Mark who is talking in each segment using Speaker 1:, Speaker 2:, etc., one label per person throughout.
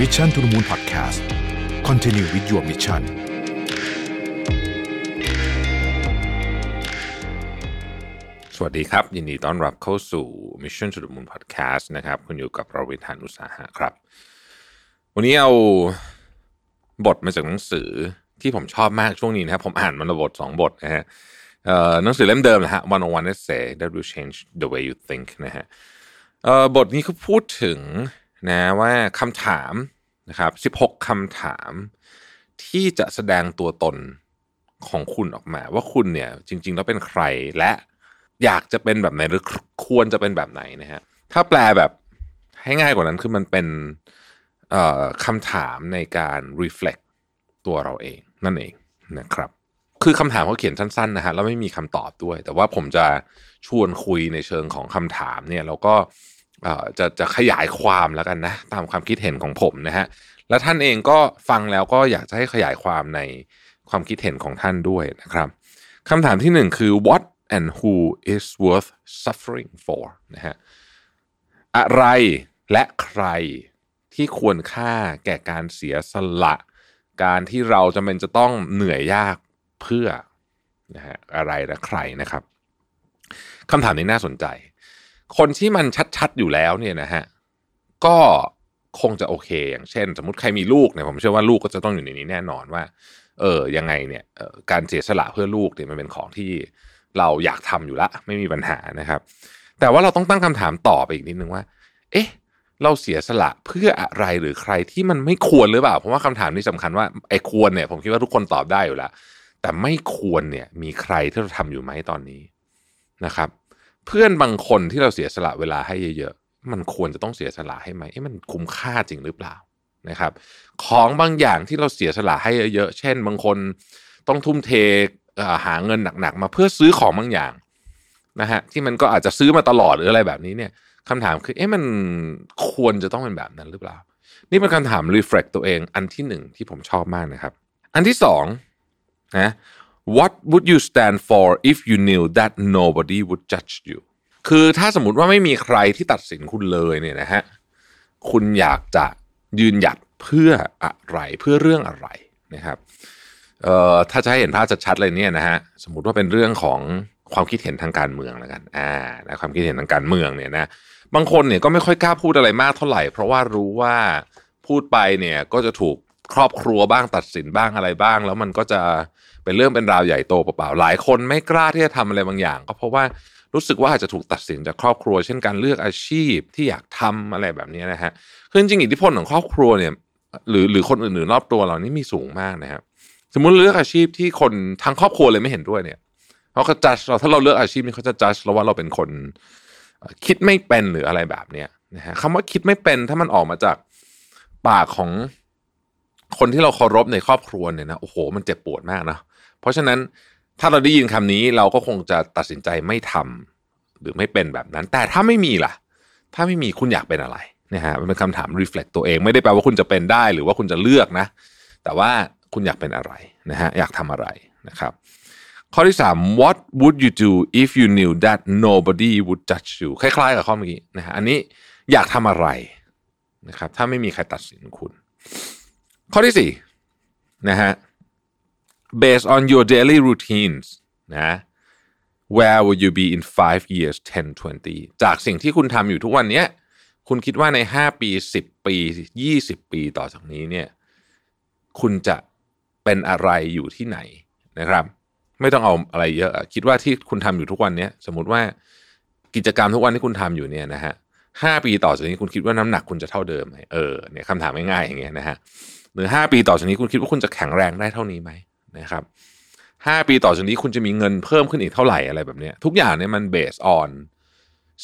Speaker 1: Mission to the Moon Podcast Continue with your mission
Speaker 2: สวัสดีครับ ยินดีต้อนรับเข้าสู่ Mission to the Moon Podcast นะครับ คุณอยู่กับเราวิทานุสาหะครับ วันนี้เอาบทมาจากหนังสือที่ผมชอบมากช่วงนี้นะครับ ผมอ่านมันละบทสองบทนะฮะหนังสือเล่มเดิมนะฮะ one on one essay that will change the way you think นะฮะบทนี้เขาพูดถึง นะว่าคำถามนะครับ 16คำถามที่จะแสดงตัวตนของคุณออกมา ว่าคุณเนี่ย จริง ๆ แล้วเป็นใครและอยากจะเป็นแบบไหนหรือควรจะเป็นแบบไหนนะฮะถ้าแปลแบบให้ง่ายกว่านั้นคือมันเป็นคำถามในการ reflect ตัวเราเองนั่นเองนะครับ คือคำถามเขาเขียนสั้นๆนะฮะแล้วไม่มีคำตอบด้วย แต่ว่าผมจะชวนคุยในเชิงของคำถามเนี่ยแล้วก็ จะจะขยายความแล้วกันนะตามความคิดเห็นของผมนะฮะและท่านเองก็ฟังแล้วก็อยากจะให้ขยายความในความคิดเห็นของท่านด้วยนะครับคำถามที่หนึ่งคือ what and who is worth suffering for นะฮะอะไรและใครที่ควรค่าแก่การเสียสละ การที่เราจำเป็นจะต้องเหนื่อยยากเพื่อนะฮะอะไรและใครนะครับคำถามนี้น่าสนใจ คนที่มันชัดๆอยู่แล้วเนี่ยนะฮะก็คงจะโอเค อย่างเช่น สมมติใครมีลูกเนี่ยผมเชื่อว่าลูกก็จะต้องอยู่ในนี้แน่นอนว่า เออยังไงเนี่ยออการเสียสละเพื่อลูกเนี่ยมันเป็นของที่เราอยากทำอยู่ละ ไม่มีปัญหานะครับ แต่ว่าเราต้องตั้งคำถามต่อไปอีกนิดนึงว่า เอ๊ะ เราเสียสละเพื่ออะไรหรือใครที่มันไม่ควรหรือเปล่าเพราะว่าคำถามนี้สำคัญว่าไอ้ควรเนี่ย ผมคิดว่าทุกคนตอบได้อยู่แล้วแต่ไม่ควรเนี่ย มีใครที่เราทำอยู่ไหมตอนนี้นะครับ เพื่อนบางคนที่เราเสียสละเวลาให้เยอะๆ มันควรจะต้องเสียสละให้ไหมเอ๊ะมันคุ้มค่าจริงหรือเปล่านะครับ ของบางอย่างที่เราเสียสละให้เยอะๆ เช่น บางคนต้องทุ่มเทหาเงินหนักๆ มาเพื่อซื้อของบางอย่างนะฮะที่มันก็อาจจะซื้อมาตลอดหรืออะไรแบบนี้เนี่ยคำถามคือเอ๊ะมันควรจะต้องเป็นแบบนั้นหรือเปล่า นี่เป็นคำถาม reflect ตัวเองอันที่หนึ่งที่ผมชอบมากนะครับ อันที่สองนะ what would you stand for if you knew that nobody would judge you คือถ้าสมมติว่าไม่มีใครที่ตัดสินคุณเลยเนี่ยนะฮะคุณอยากจะยืนหยัดเพื่ออะไรเพื่อเรื่องอะไรนะครับเอ่อถ้าจะให้เห็นภาพชัดๆเลยเนี่ยนะฮะสมมติว่าเป็นเรื่องของความคิดเห็นทางการเมืองแล้วกันอ่านะความคิดเห็นทางการเมืองเนี่ยนะบางคนเนี่ยก็ไม่ค่อยกล้าพูดอะไรมากเท่าไหร่ เพราะว่ารู้ว่าพูดไปเนี่ยก็จะถูกครอบครัวบ้างตัดสินบ้างอะไรบ้าง แล้วมันก็จะ เป็นเรื่องเป็นราวใหญ่โตเปล่าๆหลายคนไม่กล้าที่จะทำอะไรบางอย่าง ก็เพราะว่ารู้สึกว่าอาจจะถูกตัดสินจากครอบครัว เช่นการเลือกอาชีพที่อยากทำอะไรแบบนี้นะฮะคือจริงอิทธิพลของครอบครัวเนี่ยหรือหรือคนอื่นๆรอบตัวเรานี่มีสูงมากนะครับสมมุติเลือกอาชีพที่คนทั้งครอบครัวเลยไม่เห็นด้วยเนี่ยเขาก็จัดเราถ้าเราเลือกอาชีพนี้เขาจะจัดเราว่าเราเป็นคนคิดไม่เป็นหรืออะไรแบบเนี้ยนะฮะคำว่าคิดไม่เป็นถ้ามันออกมาจากปากของคนที่เราเคารพในครอบครัวเนี่ยนะโอ้โห มันเจ็บปวดมากนะ เพราะฉะนั้นถ้าเราได้ยินคำนี้เราก็คงจะตัดสินใจไม่ทำหรือไม่เป็นแบบนั้น แต่ถ้าไม่มีล่ะ ถ้าไม่มีคุณอยากเป็นอะไรนะฮะมันเป็นคำถาม reflect ตัวเองไม่ได้แปลว่าคุณจะเป็นได้หรือว่าคุณจะเลือกนะ แต่ว่าคุณอยากเป็นอะไรนะฮะอยากทำอะไรนะครับ ข้อที่ 3 what would you do if you knew that nobody would judge you คล้ายๆกับข้อเมื่อกี้นะฮะอันนี้อยากทำอะไรนะครับ ถ้าไม่มีใครตัดสินคุณ ข้อที่4นะฮะ based on your daily routines นะ where will you be in 5 years 10 20 จากสิ่งที่คุณทำอยู่ทุกวันเนี้ยคุณคิดว่าใน 5 ปี 10 ปี 20 ปีต่อจากนี้เนี่ยคุณจะเป็นอะไรอยู่ที่ไหนนะครับ ไม่ต้องเอาอะไรเยอะอะคิดว่าที่คุณทำอยู่ทุกวันเนี้ยสมมติว่ากิจกรรมทุกวันที่คุณทำอยู่เนี่ยนะฮะห้าปีต่อจากนี้คุณคิดว่าน้ำหนักคุณจะเท่าเดิมไหมเออเนี่ยคำถามง่ายๆอย่างเงี้ยนะฮะหรือห้าปีต่อจากนี้คุณคิดว่าคุณจะแข็งแรงได้เท่านี้ไหม นะครับห้าปีต่อจากนี้คุณจะมีเงินเพิ่มขึ้นอีกเท่าไหร่อะไรแบบนี้ทุกอย่างเนี่ยมันเบสออน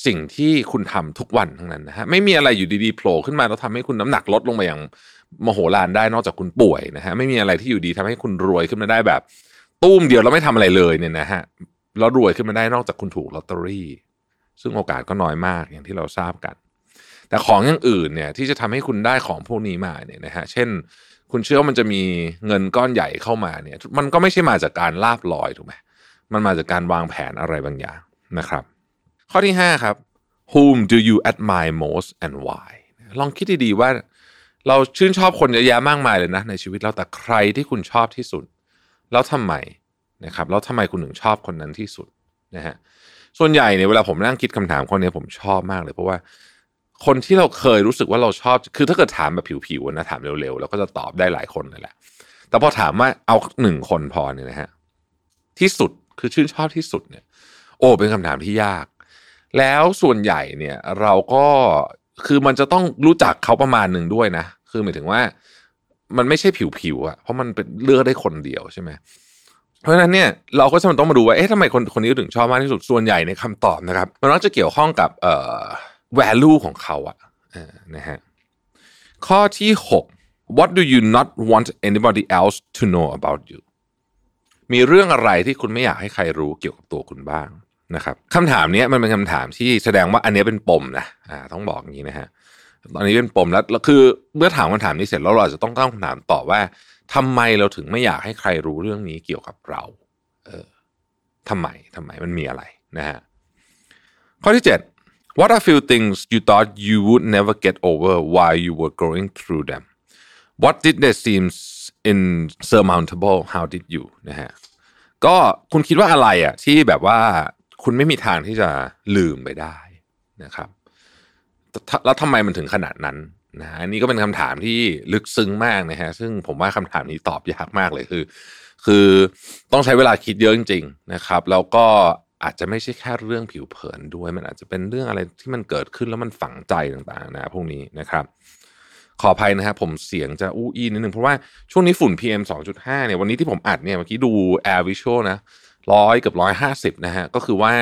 Speaker 2: สิ่งที่คุณทำทุกวันทั้งนั้นนะฮะไม่มีอะไรอยู่ดีๆโผล่ขึ้นมาแล้วทำให้คุณน้ำหนักลดลงไปอย่างมโหฬารได้นอกจากคุณป่วยนะฮะไม่มีอะไรที่อยู่ดีทำให้คุณรวยขึ้นมาได้แบบ ตุ้มเดียวแล้วไม่ทำอะไรเลยเนี่ยนะฮะแล้วรวยขึ้นมาได้นอกจากคุณถูกลอตเตอรี่ ซึ่งโอกาสก็น้อยมากอย่างที่เราทราบกัน แต่ของอย่างอื่นเนี่ยที่จะทำให้คุณได้ของพวกนี้มาเนี่ยนะฮะเช่น คุณเชื่อว่ามันจะมีเงินก้อนใหญ่เข้ามาเนี่ย มันก็ไม่ใช่มาจากการลาบลอยถูกไหมมันมาจากการวางแผนอะไรบางอย่างนะครับ ข้อที่ 5 ครับ whom do you admire most and why ลองคิดดีๆว่า เราชื่นชอบคนเยอะแยะมากมายเลยนะ ในชีวิตเราแต่ใครที่คุณชอบที่สุด แล้วทำไมนะครับแล้วทำไมคุณถึงชอบคนนั้นที่สุดนะฮะส่วนใหญ่เนี่ยเวลาผมนั่งคิดคำถามข้อนี้ผมชอบมากเลยเพราะว่า คนที่เราเคยรู้สึกว่าเราชอบ คือถ้าเกิดถามแบบผิวๆนะถามเร็วๆเราก็จะตอบได้หลายคนเลยแหละ แต่พอถามว่าเอาหนึ่งคนพอเนี่ยนะฮะที่สุดคือชื่นชอบที่สุดเนี่ย โอ้เป็นคำถามที่ยาก แล้วส่วนใหญ่เนี่ย เราก็คือมันจะต้องรู้จักเขาประมาณหนึ่งด้วยนะ คือหมายถึงว่า มันไม่ใช่ผิวๆอะเพราะมันเป็นเลือกได้คนเดียวใช่ไหมเพราะฉะนั้นเนี่ยเราก็จะต้องมาดูว่าเอ๊ะทำไมคนคนนี้ถึงชอบมากที่สุดส่วนใหญ่ในคำตอบนะครับ มันมักจะเกี่ยวข้องกับเอ่อ value ของเขาอะนะฮะข้อที่ 6 what do you not want anybody else to know about you มีเรื่องอะไรที่คุณไม่อยากให้ใครรู้เกี่ยวกับตัวคุณบ้างนะครับคำถามนี้มันเป็นคำถามที่แสดงว่าอันนี้เป็นปมนะอ่าต้องบอกอย่างนี้นะฮะตอนนี้เป็นปมแล้วคือเมื่อถามคำถามนี้เสร็จแล้วเราจะต้องตั้งคำถามต่อว่าทำไมเราถึงไม่อยากให้ใครรู้เรื่องนี้เกี่ยวกับเรา เออทำไมทำไมมันมีอะไรนะฮะข้อที่ 7 What are few things you thought you would never get over while you were going through them What did they seem insurmountable How did you นะฮะก็คุณคิดว่าอะไรอะที่แบบว่าคุณไม่มีทางที่จะลืมไปได้นะครับ แล้วทำไมมันถึงขนาดนั้นนะฮะนนี้ก็เป็นคำถามที่ลึกซึ้งมากนะฮะซึ่งผมว่าคำถามนี้ตอบยากมากเลยคือ คือต้องใช้เวลาคิดเยอะจริง ๆ นะครับ แล้วก็ อาจจะไม่ใช่แค่เรื่องผิวเผินด้วย มันอาจจะเป็นเรื่องอะไรที่มันเกิดขึ้นแล้วมันฝังใจต่างๆนะพวกนี้นะครับ ขออภัยนะครับผมเสียงจะอู้อี้นิดนึงเพราะว่าช่วงนี้ฝุ่น PM 2.5เนี่ยวันนี้ที่ผมอัดเนี่ยเมื่อกี้ดู Air Visual นะร้อยกับร้อยห้าสิบนะฮะก็คือว่า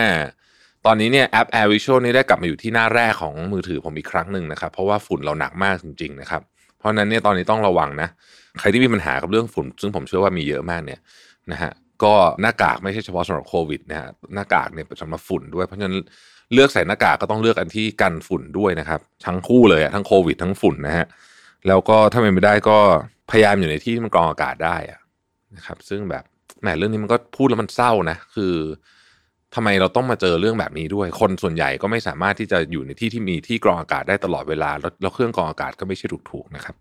Speaker 2: ตอนนี้เนี่ยแอป Air Visual นี่ได้กลับมาอยู่ที่หน้าแรกของมือถือผมอีกครั้งหนึ่งนะครับ เพราะว่าฝุ่นเราหนักมากจริงๆนะครับ เพราะนั้นเนี่ยตอนนี้ต้องระวังนะ ใครที่มีปัญหากับเรื่องฝุ่น ซึ่งผมเชื่อว่ามีเยอะมากเนี่ยนะฮะ ก็หน้ากากไม่ใช่เฉพาะสำหรับโควิดนะฮะหน้ากากเนี่ยสำหรับฝุ่นด้วยเพราะฉะนั้นเลือกใส่หน้ากากก็ต้องเลือกอันที่กันฝุ่นด้วยนะครับทั้งคู่เลยทั้งโควิดทั้งฝุ่นนะฮะแล้วก็ถ้าเป็นไม่ได้ก็พยายามอยู่ในที่ที่มันกรองอากาศได้นะครับ ซึ่งแบบแหมเรื่องนี้มันก็พูดแล้วมันเศร้านะ คือทำไมเราต้องมาเจอเรื่องแบบนี้ด้วย คนส่วนใหญ่ก็ไม่สามารถที่จะอยู่ในที่ที่มีที่กรองอากาศได้ตลอดเวลา แล้วเครื่องกรองอากาศก็ไม่ใช่ถูกๆนะครับ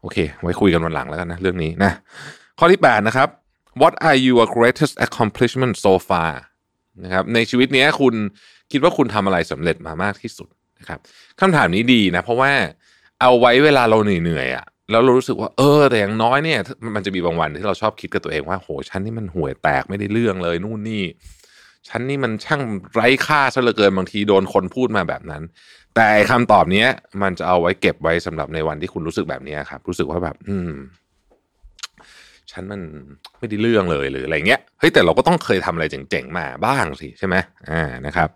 Speaker 2: โอเค ไว้คุยกันวันหลังแล้วกันนะ เรื่องนี้นะข้อที่8นะครับ what are your greatest accomplishment so far นะครับในชีวิตนี้คุณคิดว่าคุณทำอะไรสำเร็จมามากที่สุดนะครับคำถามนี้ดีนะ เพราะว่าเอาไว้เวลาเราเหนื่อยๆอะแล้วเรารู้สึกว่าเออแต่อย่างน้อยเนี่ย มันจะมีบางวันที่เราชอบคิดกับตัวเองว่าโหฉันนี่มันห่วยแตกไม่ได้เรื่องเลยนู่นนี่ฉันนี่มันช่างไร้ค่าซะเหลือเกินบางทีโดนคนพูดมาแบบนั้น แต่คำตอบนี้มันจะเอาไว้เก็บไว้สำหรับในวันที่คุณรู้สึกแบบนี้ครับ รู้สึกว่าแบบ อืม ฉันมันไม่ได้เรื่องเลยหรืออะไรเงี้ยเฮ้ยแต่เราก็ต้องเคยทำอะไรเจ๋งๆมาบ้างสิใช่ไหมอ่านะครับ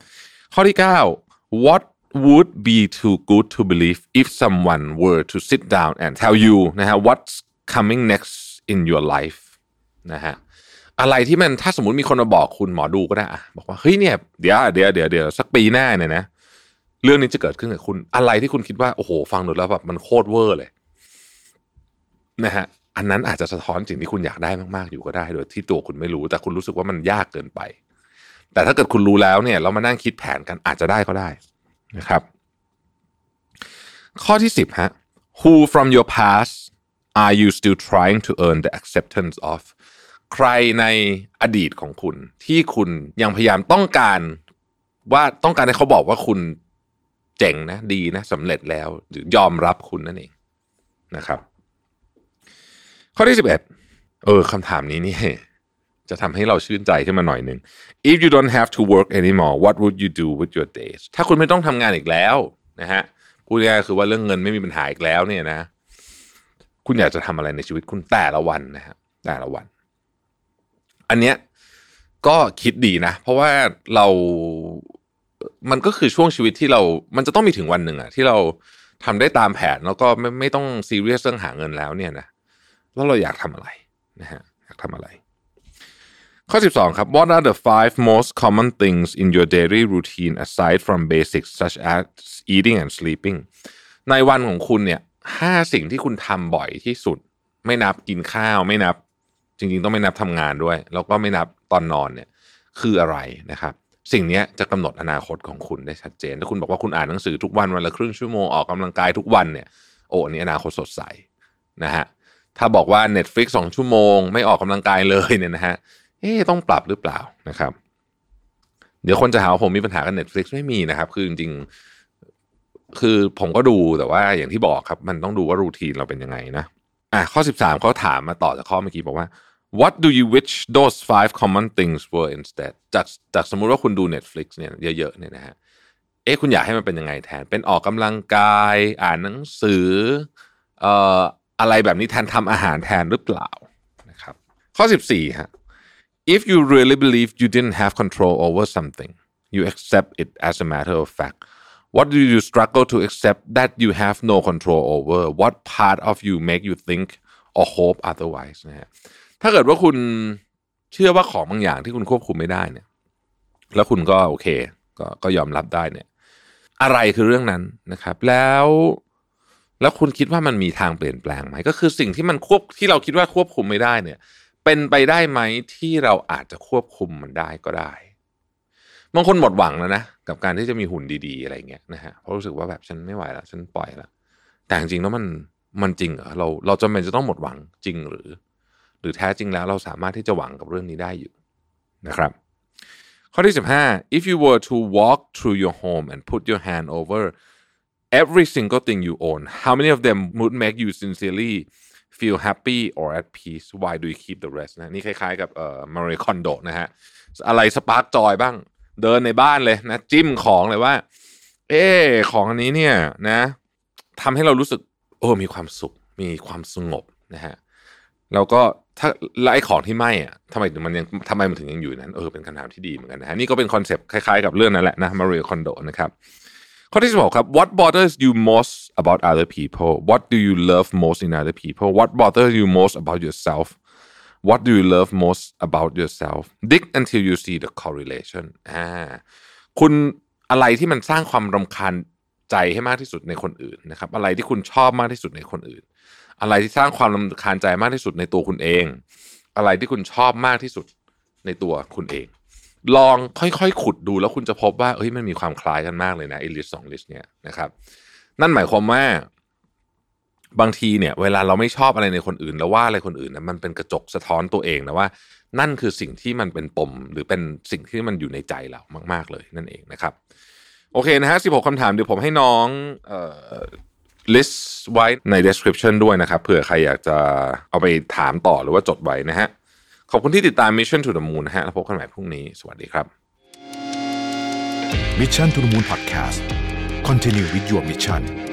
Speaker 2: ข้อที่ 9 what would be too good to believe if someone were to sit down and tell you นะฮะ what's coming next in your life นะฮะอะไรที่มันถ้าสมมติมีคนมาบอกคุณหมอดูก็ได้อะบอกว่าเฮ้ยเนี่ยเดี๋ยวเดี๋ยวเดี๋ยวเดี๋ยวสักปีหน้าเนี่ยนะเรื่องนี้จะเกิดขึ้นกับคุณอะไรที่คุณคิดว่าโอ้โห ฟังดูแล้วแบบมันโคตรเวอร์เลยนะฮะ อันนั้นอาจจะสะท้อนสิ่งที่คุณอยากได้มากๆอยู่ก็ได้ โดยที่ตัวคุณไม่รู้ แต่คุณรู้สึกว่ามันยากเกินไป แต่ถ้าเกิดคุณรู้แล้วเนี่ย เรามานั่งคิดแผนกันอาจจะได้ก็ได้นะครับ ข้อที่สิบฮะ who from your past are you still trying to earn the acceptance of ใครในอดีตของคุณ ที่คุณยังพยายามต้องการว่าต้องการให้เขาบอกว่าคุณเจ๋งนะ ดีนะสำเร็จแล้ว หรือยอมรับคุณนั่นเองนะครับ ข้อที่สิบเอ็ดเออคำถามนี้นี่จะทำให้เราชื่นใจขึ้นมาหน่อยหนึ่ง if you don't have to work anymore what would you do with your days ถ้าคุณไม่ต้องทำงานอีกแล้วนะฮะพูดง่ายคือว่าเรื่องเงินไม่มีปัญหาอีกแล้วเนี่ยนะ คุณอยากจะทำอะไรในชีวิตคุณแต่ละวันนะฮะแต่ละวัน อันเนี้ยก็คิดดีนะ เพราะว่าเรา มันก็คือช่วงชีวิตที่เรา มันจะต้องมีถึงวันหนึ่งอะที่เราทำได้ตามแผนแล้วก็ไม่ไม่ต้องซีเรียสเรื่องหาเงินแล้วเนี่ยนะ แล้วเราอยากทำอะไรนะฮะอยากทำอะไร ข้อ 12 ครับ What are the five most common things in your daily routine aside from basics such as eating and sleeping ในวันของคุณเนี่ยห้าสิ่งที่คุณทำบ่อยที่สุด ไม่นับกินข้าวไม่นับ จริงๆ ต้องไม่นับทำงานด้วย แล้วก็ไม่นับตอนนอนเนี่ยคืออะไรนะครับสิ่งนี้จะกำหนดอนาคตของคุณได้ชัดเจน ถ้าคุณบอกว่าคุณอ่านหนังสือทุกวันวันละครึ่งชั่วโมงออกกำลังกายทุกวันเนี่ย โอ้อันนี้อนาคตสดใสนะฮะ ถ้าบอกว่า Netflix สองชั่วโมง ไม่ออกกำลังกายเลยเนี่ยนะฮะเอ๊ะต้องปรับหรือเปล่านะครับ เดี๋ยวคนจะหาว่าผมมีปัญหากับ Netflix ไม่มีนะครับ คือจริงๆ คือผมก็ดูแต่ว่าอย่างที่บอกครับ มันต้องดูว่ารูทีนเราเป็นยังไงนะอะข้อ 13เขาถามมาต่อจากข้อเมื่อกี้บอกว่า what do you wish those five common things were instead จากจากสมมุติว่าคุณดู Netflix เนี่ยเยอะๆเนี่ยนะฮะเอ๊ะคุณอยากให้มันเป็นยังไงแทน เป็นออกกำลังกาย อ่านหนังสือเอ่อ อะไรแบบนี้แทนทำอาหารแทนหรือเปล่านะครับข้อ 14ฮะ if you really believe you didn't have control over something you accept it as a matter of fact what do you struggle to accept that you have no control over what part of you make you think or hope otherwise นะฮะถ้าเกิดว่าคุณเชื่อว่าของบางอย่างที่คุณควบคุมไม่ได้เนี่ย แล้วคุณก็โอเค ก็ก็ยอมรับได้เนี่ย อะไรคือเรื่องนั้นนะครับ แล้ว แล้วคุณคิดว่ามันมีทางเปลี่ยนแปลงไหมก็คือสิ่งที่มันควบที่เราคิดว่าควบคุมไม่ได้เนี่ย เป็นไปได้ไหมที่เราอาจจะควบคุมมันได้ก็ได้บางคนหมดหวังแล้วนะกับการที่จะมีหุ่นดีๆอะไรเงี้ยนะฮะเพราะรู้สึกว่าแบบฉันไม่ไหวแล้วฉันปล่อยแล้วแต่จริงๆแล้วมันมันจริงเหรอเราเราจำเป็นจะต้องหมดหวังจริงหรือ หรือแท้จริงแล้วเราสามารถที่จะหวังกับเรื่องนี้ได้อยู่นะครับข้อที่ 15 if you were to walk through your home and put your hand over every single thing you own how many of them would make you sincerely feel happy or at peace why do you keep the rest นะนี่คล้ายๆกับเอ่อมาริคอนโดนะฮะอะไรสปาร์กจอยบ้าง เดินในบ้านเลยนะ จิ้มของเลยว่า เออของอันนี้เนี่ยนะทำให้เรารู้สึกโอ้มีความสุข มีความสงบนะฮะแล้วก็ถ้าไล่ของที่ไหม้อะทำไมมันยังทำไมมันถึงยังอยู่นั้นเออเป็นคำถามที่ดีเหมือนกันนะฮะนี่ก็เป็นคอนเซปต์คล้ายๆกับเรื่องนั้นแหละนะมาริคอนโดนะครับ ข้อที่16ครับ what bothers you most about other people what do you love most in other people what bothers you most about yourself what do you love most about yourself dig until you see the correlation อ่าคุณอะไรที่มันสร้างความรำคาญใจให้มากที่สุดในคนอื่นนะครับ อะไรที่คุณชอบมากที่สุดในคนอื่น อะไรที่สร้างความรำคาญใจมากที่สุดในตัวคุณเอง อะไรที่คุณชอบมากที่สุดในตัวคุณเอง ลองค่อยๆ ขุดดูแล้วคุณจะพบว่าเฮ้ยมันมีความคล้ายกันมากเลยนะไอ้ลิสสองลิสเนี่ยนะครับ นั่นหมายความว่า บางทีเนี่ย เวลาเราไม่ชอบอะไรในคนอื่น แล้วว่าอะไรคนอื่นนะมันเป็นกระจกสะท้อนตัวเองนะว่า นั่นคือสิ่งที่มันเป็นปม หรือเป็นสิ่งที่มันอยู่ในใจเรามาก ๆ เลยนั่นเองนะครับ โอเคนะฮะ16คำถามเดี๋ยวผมให้น้องเอ่อ list ไว้ใน description ด้วยนะครับเผื่อใครอยากจะเอาไปถามต่อหรือว่าจดไว้นะฮะ ขอบคุณที่ติดตาม Mission to the Moon นะฮะแล้วพบกันใหม่พรุ่งนี้ สวัสดีครับ
Speaker 1: Mission to the Moon Podcast Continue with your mission